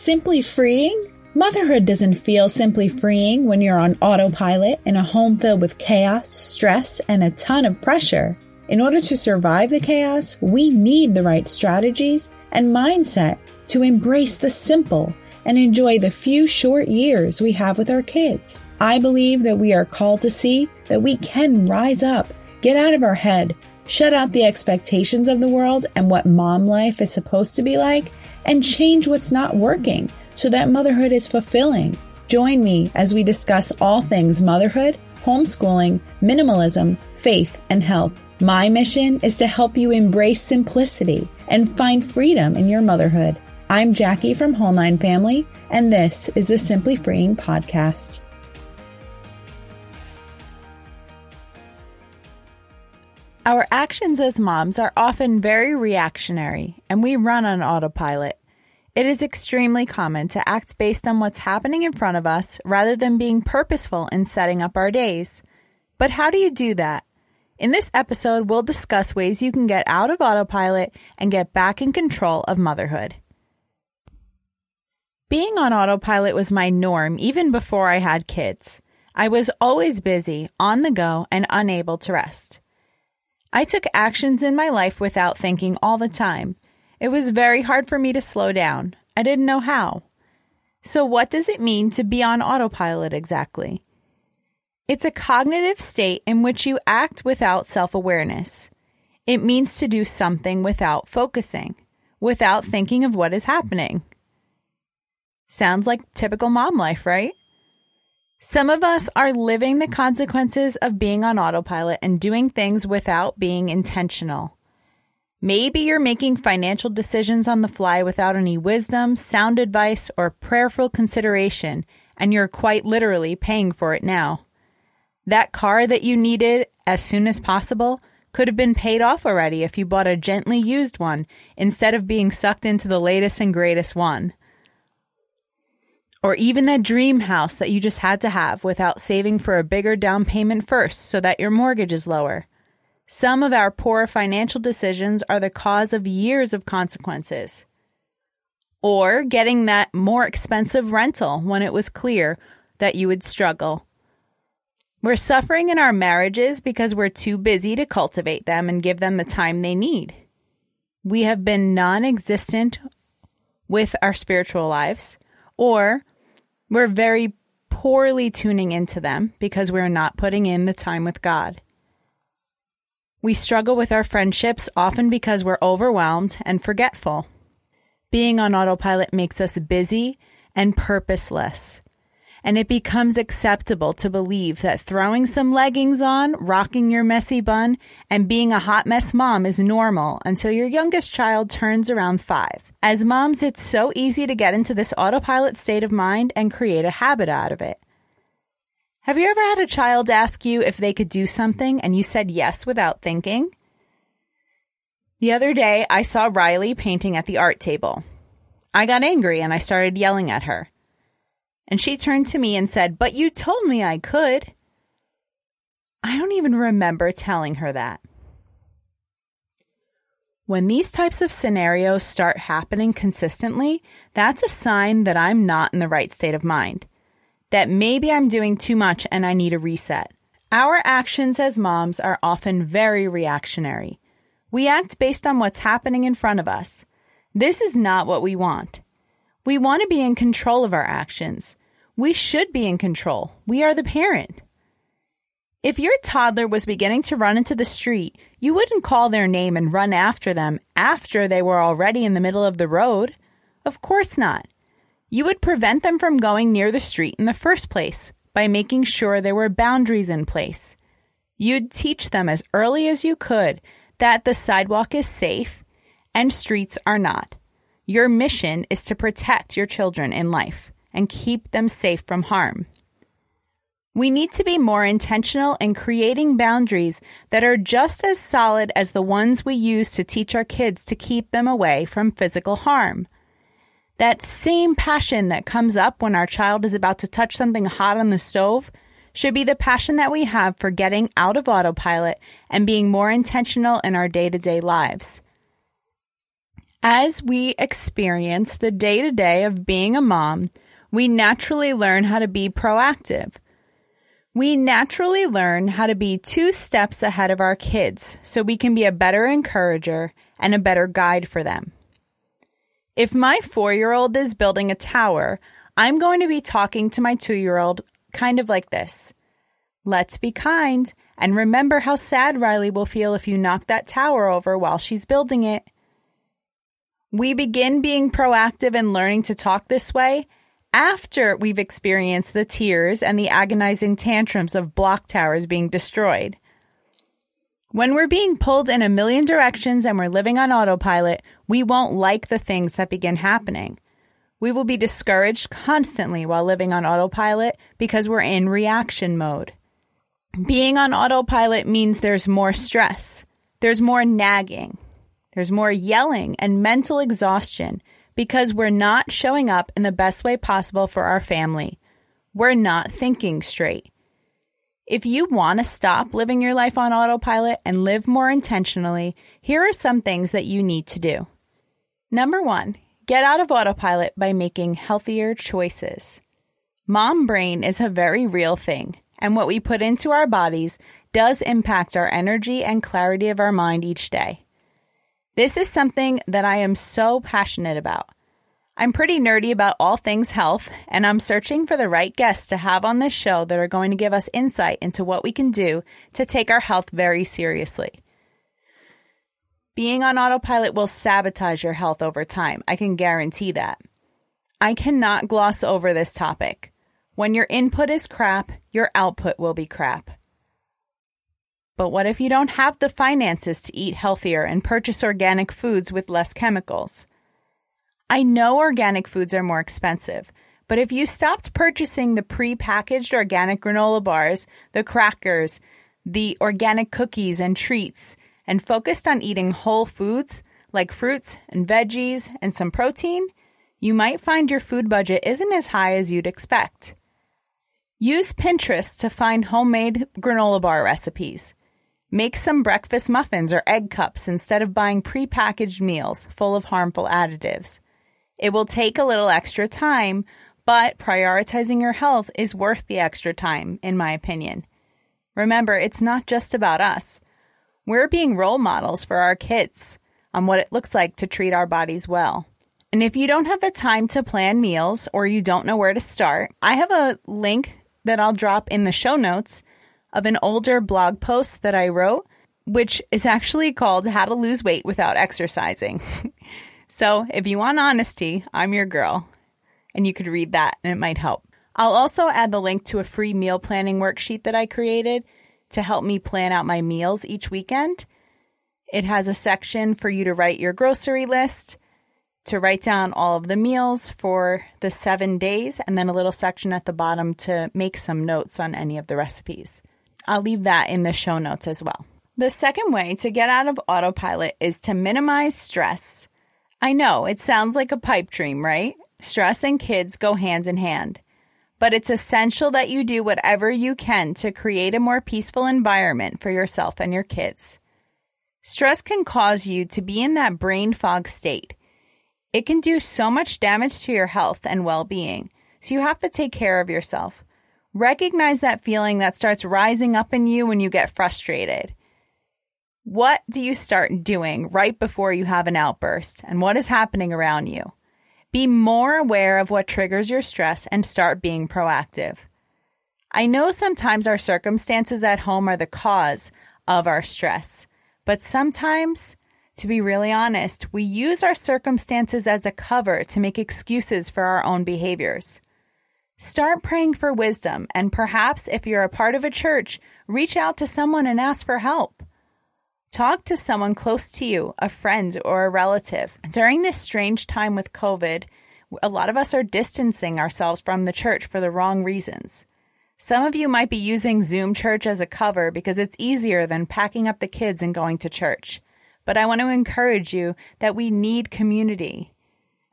Simply freeing? Motherhood doesn't feel simply freeing when you're on autopilot in a home filled with chaos, stress, and a ton of pressure. In order to survive the chaos, we need the right strategies and mindset to embrace the simple and enjoy the few short years we have with our kids. I believe that we are called to see that we can rise up, get out of our head, shut out the expectations of the world and what mom life is supposed to be like, and change what's not working so that motherhood is fulfilling. Join me as we discuss all things motherhood, homeschooling, minimalism, faith, and health. My mission is to help you embrace simplicity and find freedom in your motherhood. I'm Jackie from Whole Nine Family, and this is the Simply Freeing Podcast. Our actions as moms are often very reactionary, and we run on autopilot. It is extremely common to act based on what's happening in front of us rather than being purposeful in setting up our days. But how do you do that? In this episode, we'll discuss ways you can get out of autopilot and get back in control of motherhood. Being on autopilot was my norm even before I had kids. I was always busy, on the go, and unable to rest. I took actions in my life without thinking all the time. It was very hard for me to slow down. I didn't know how. So, what does it mean to be on autopilot exactly? It's a cognitive state in which you act without self awareness. It means to do something without focusing, without thinking of what is happening. Sounds like typical mom life, right? Some of us are living the consequences of being on autopilot and doing things without being intentional. Maybe you're making financial decisions on the fly without any wisdom, sound advice, or prayerful consideration, and you're quite literally paying for it now. That car that you needed as soon as possible could have been paid off already if you bought a gently used one instead of being sucked into the latest and greatest one or even that dream house that you just had to have without saving for a bigger down payment first so that your mortgage is lower. Some of our poor financial decisions are the cause of years of consequences. Or getting that more expensive rental when it was clear that you would struggle. We're suffering in our marriages because we're too busy to cultivate them and give them the time they need. We have been non existent with our spiritual lives or we're very poorly tuning into them because we're not putting in the time with God. We struggle with our friendships often because we're overwhelmed and forgetful. Being on autopilot makes us busy and purposeless and it becomes acceptable to believe that throwing some leggings on, rocking your messy bun, and being a hot mess mom is normal until your youngest child turns around five. As moms, it's so easy to get into this autopilot state of mind and create a habit out of it. Have you ever had a child ask you if they could do something and you said yes without thinking? The other day, I saw Riley painting at the art table. I got angry and I started yelling at her. And she turned to me and said, But you told me I could. I don't even remember telling her that. When these types of scenarios start happening consistently, that's a sign that I'm not in the right state of mind. That maybe I'm doing too much and I need a reset. Our actions as moms are often very reactionary. We act based on what's happening in front of us. This is not what we want. We want to be in control of our actions. We should be in control. We are the parent. If your toddler was beginning to run into the street, you wouldn't call their name and run after them after they were already in the middle of the road. Of course not. You would prevent them from going near the street in the first place by making sure there were boundaries in place. You'd teach them as early as you could that the sidewalk is safe and streets are not. Your mission is to protect your children in life and keep them safe from harm. We need to be more intentional in creating boundaries that are just as solid as the ones we use to teach our kids to keep them away from physical harm. That same passion that comes up when our child is about to touch something hot on the stove should be the passion that we have for getting out of autopilot and being more intentional in our day to day lives. As we experience the day to day of being a mom, we naturally learn how to be proactive. We naturally learn how to be two steps ahead of our kids so we can be a better encourager and a better guide for them. If my four year old is building a tower, I'm going to be talking to my two year old kind of like this. Let's be kind and remember how sad Riley will feel if you knock that tower over while she's building it. We begin being proactive and learning to talk this way after we've experienced the tears and the agonizing tantrums of block towers being destroyed. When we're being pulled in a million directions and we're living on autopilot, we won't like the things that begin happening. We will be discouraged constantly while living on autopilot because we're in reaction mode. Being on autopilot means there's more stress, there's more nagging, there's more yelling and mental exhaustion because we're not showing up in the best way possible for our family. We're not thinking straight. If you want to stop living your life on autopilot and live more intentionally, here are some things that you need to do. Number one, get out of autopilot by making healthier choices. Mom brain is a very real thing, and what we put into our bodies does impact our energy and clarity of our mind each day. This is something that I am so passionate about. I'm pretty nerdy about all things health, and I'm searching for the right guests to have on this show that are going to give us insight into what we can do to take our health very seriously. Being on autopilot will sabotage your health over time. I can guarantee that. I cannot gloss over this topic. When your input is crap, your output will be crap. But what if you don't have the finances to eat healthier and purchase organic foods with less chemicals? I know organic foods are more expensive, but if you stopped purchasing the pre-packaged organic granola bars, the crackers, the organic cookies and treats, and focused on eating whole foods like fruits and veggies and some protein, you might find your food budget isn't as high as you'd expect. Use Pinterest to find homemade granola bar recipes. Make some breakfast muffins or egg cups instead of buying prepackaged meals full of harmful additives. It will take a little extra time, but prioritizing your health is worth the extra time, in my opinion. Remember, it's not just about us. We're being role models for our kids on what it looks like to treat our bodies well. And if you don't have the time to plan meals or you don't know where to start, I have a link that I'll drop in the show notes of an older blog post that I wrote, which is actually called How to Lose Weight Without Exercising. so if you want honesty, I'm your girl. And you could read that and it might help. I'll also add the link to a free meal planning worksheet that I created to help me plan out my meals each weekend. It has a section for you to write your grocery list, to write down all of the meals for the seven days, and then a little section at the bottom to make some notes on any of the recipes. I'll leave that in the show notes as well. The second way to get out of autopilot is to minimize stress. I know it sounds like a pipe dream, right? Stress and kids go hand in hand. But it's essential that you do whatever you can to create a more peaceful environment for yourself and your kids. Stress can cause you to be in that brain fog state. It can do so much damage to your health and well being, so you have to take care of yourself. Recognize that feeling that starts rising up in you when you get frustrated. What do you start doing right before you have an outburst and what is happening around you? Be more aware of what triggers your stress and start being proactive. I know sometimes our circumstances at home are the cause of our stress, but sometimes, to be really honest, we use our circumstances as a cover to make excuses for our own behaviors. Start praying for wisdom, and perhaps if you're a part of a church, reach out to someone and ask for help. Talk to someone close to you, a friend or a relative. During this strange time with COVID, a lot of us are distancing ourselves from the church for the wrong reasons. Some of you might be using Zoom church as a cover because it's easier than packing up the kids and going to church. But I want to encourage you that we need community,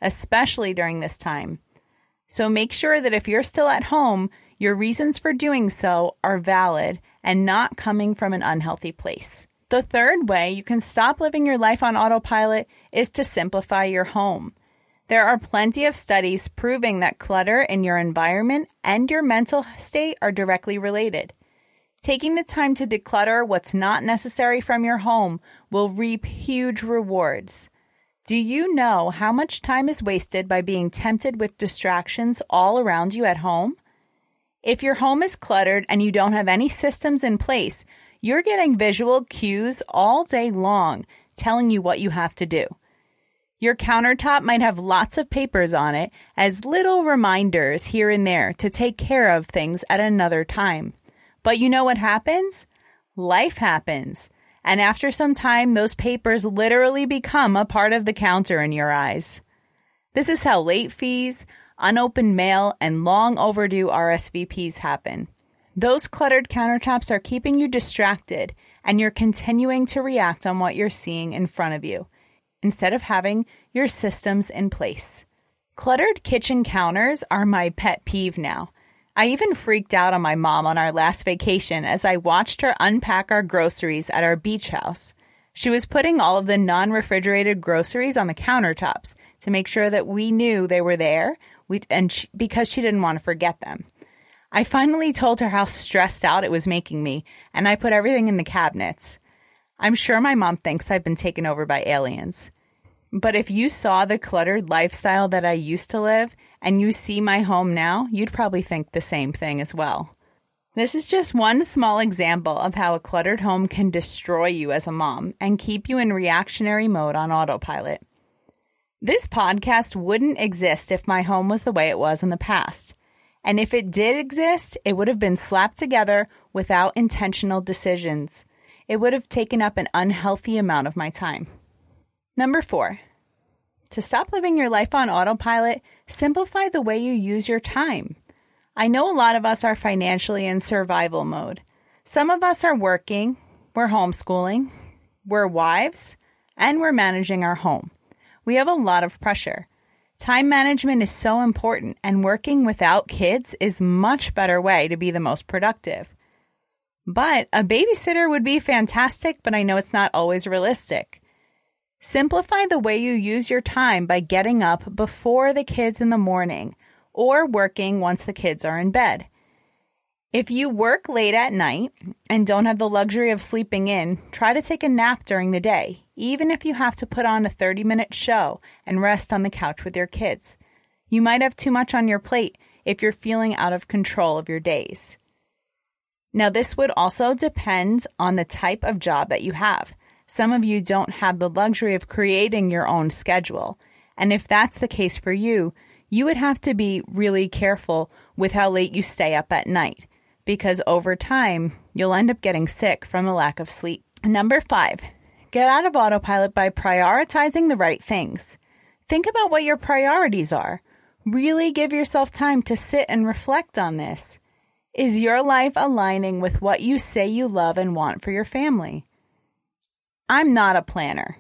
especially during this time. So make sure that if you're still at home, your reasons for doing so are valid and not coming from an unhealthy place. The third way you can stop living your life on autopilot is to simplify your home. There are plenty of studies proving that clutter in your environment and your mental state are directly related. Taking the time to declutter what's not necessary from your home will reap huge rewards. Do you know how much time is wasted by being tempted with distractions all around you at home? If your home is cluttered and you don't have any systems in place, you're getting visual cues all day long telling you what you have to do. Your countertop might have lots of papers on it as little reminders here and there to take care of things at another time. But you know what happens? Life happens. And after some time, those papers literally become a part of the counter in your eyes. This is how late fees, unopened mail, and long overdue RSVPs happen. Those cluttered countertops are keeping you distracted and you're continuing to react on what you're seeing in front of you instead of having your systems in place. Cluttered kitchen counters are my pet peeve now. I even freaked out on my mom on our last vacation as I watched her unpack our groceries at our beach house. She was putting all of the non refrigerated groceries on the countertops to make sure that we knew they were there we, and she, because she didn't want to forget them. I finally told her how stressed out it was making me, and I put everything in the cabinets. I'm sure my mom thinks I've been taken over by aliens. But if you saw the cluttered lifestyle that I used to live and you see my home now, you'd probably think the same thing as well. This is just one small example of how a cluttered home can destroy you as a mom and keep you in reactionary mode on autopilot. This podcast wouldn't exist if my home was the way it was in the past. And if it did exist, it would have been slapped together without intentional decisions. It would have taken up an unhealthy amount of my time. Number four, to stop living your life on autopilot, simplify the way you use your time. I know a lot of us are financially in survival mode. Some of us are working, we're homeschooling, we're wives, and we're managing our home. We have a lot of pressure. Time management is so important, and working without kids is much better way to be the most productive. But a babysitter would be fantastic, but I know it's not always realistic. Simplify the way you use your time by getting up before the kids in the morning or working once the kids are in bed. If you work late at night and don't have the luxury of sleeping in, try to take a nap during the day, even if you have to put on a 30 minute show and rest on the couch with your kids. You might have too much on your plate if you're feeling out of control of your days. Now, this would also depend on the type of job that you have. Some of you don't have the luxury of creating your own schedule. And if that's the case for you, you would have to be really careful with how late you stay up at night because over time, you'll end up getting sick from a lack of sleep. Number five, get out of autopilot by prioritizing the right things. Think about what your priorities are. Really give yourself time to sit and reflect on this. Is your life aligning with what you say you love and want for your family? I'm not a planner.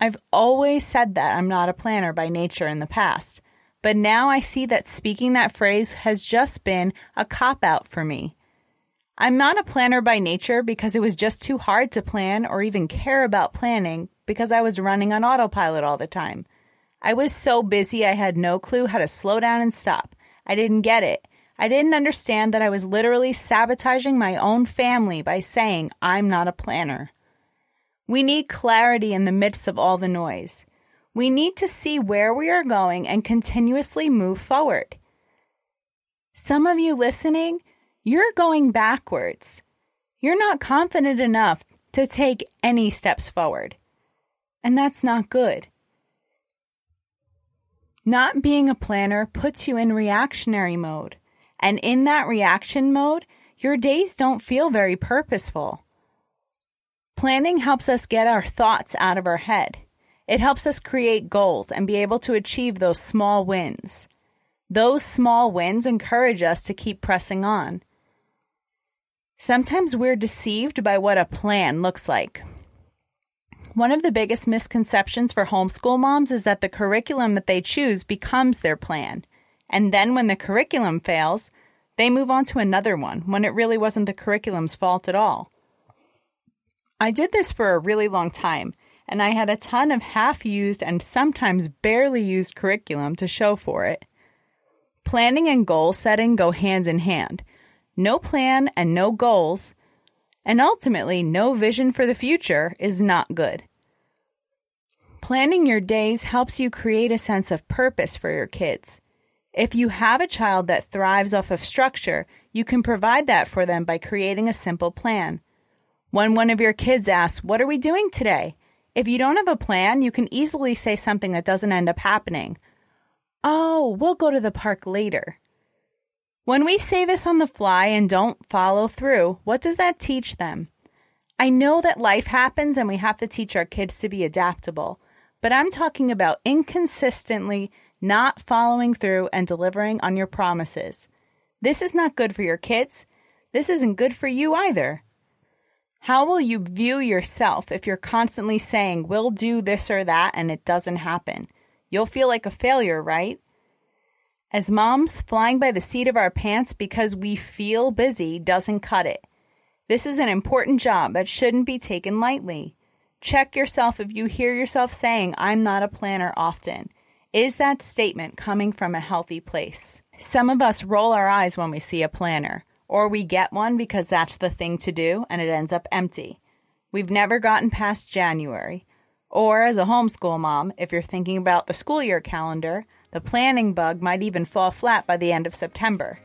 I've always said that I'm not a planner by nature in the past, but now I see that speaking that phrase has just been a cop out for me. I'm not a planner by nature because it was just too hard to plan or even care about planning because I was running on autopilot all the time. I was so busy I had no clue how to slow down and stop. I didn't get it. I didn't understand that I was literally sabotaging my own family by saying I'm not a planner. We need clarity in the midst of all the noise. We need to see where we are going and continuously move forward. Some of you listening, you're going backwards. You're not confident enough to take any steps forward. And that's not good. Not being a planner puts you in reactionary mode. And in that reaction mode, your days don't feel very purposeful. Planning helps us get our thoughts out of our head. It helps us create goals and be able to achieve those small wins. Those small wins encourage us to keep pressing on. Sometimes we're deceived by what a plan looks like. One of the biggest misconceptions for homeschool moms is that the curriculum that they choose becomes their plan. And then when the curriculum fails, they move on to another one when it really wasn't the curriculum's fault at all. I did this for a really long time, and I had a ton of half used and sometimes barely used curriculum to show for it. Planning and goal setting go hand in hand. No plan and no goals, and ultimately no vision for the future, is not good. Planning your days helps you create a sense of purpose for your kids. If you have a child that thrives off of structure, you can provide that for them by creating a simple plan. When one of your kids asks, What are we doing today? If you don't have a plan, you can easily say something that doesn't end up happening. Oh, we'll go to the park later. When we say this on the fly and don't follow through, what does that teach them? I know that life happens and we have to teach our kids to be adaptable, but I'm talking about inconsistently not following through and delivering on your promises. This is not good for your kids. This isn't good for you either. How will you view yourself if you're constantly saying, we'll do this or that, and it doesn't happen? You'll feel like a failure, right? As moms, flying by the seat of our pants because we feel busy doesn't cut it. This is an important job that shouldn't be taken lightly. Check yourself if you hear yourself saying, I'm not a planner often. Is that statement coming from a healthy place? Some of us roll our eyes when we see a planner, or we get one because that's the thing to do and it ends up empty. We've never gotten past January. Or as a homeschool mom, if you're thinking about the school year calendar, the planning bug might even fall flat by the end of September.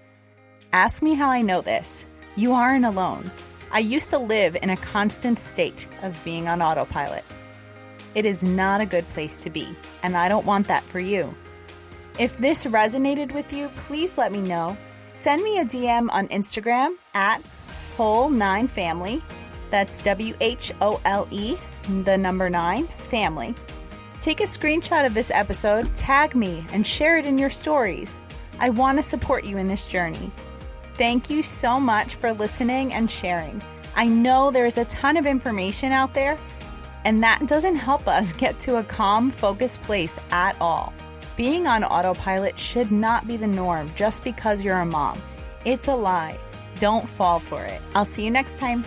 Ask me how I know this. You aren't alone. I used to live in a constant state of being on autopilot. It is not a good place to be, and I don't want that for you. If this resonated with you, please let me know. Send me a DM on Instagram at Whole9Family. That's W H O L E, the number nine, family. Take a screenshot of this episode, tag me, and share it in your stories. I want to support you in this journey. Thank you so much for listening and sharing. I know there's a ton of information out there, and that doesn't help us get to a calm, focused place at all. Being on autopilot should not be the norm just because you're a mom. It's a lie. Don't fall for it. I'll see you next time.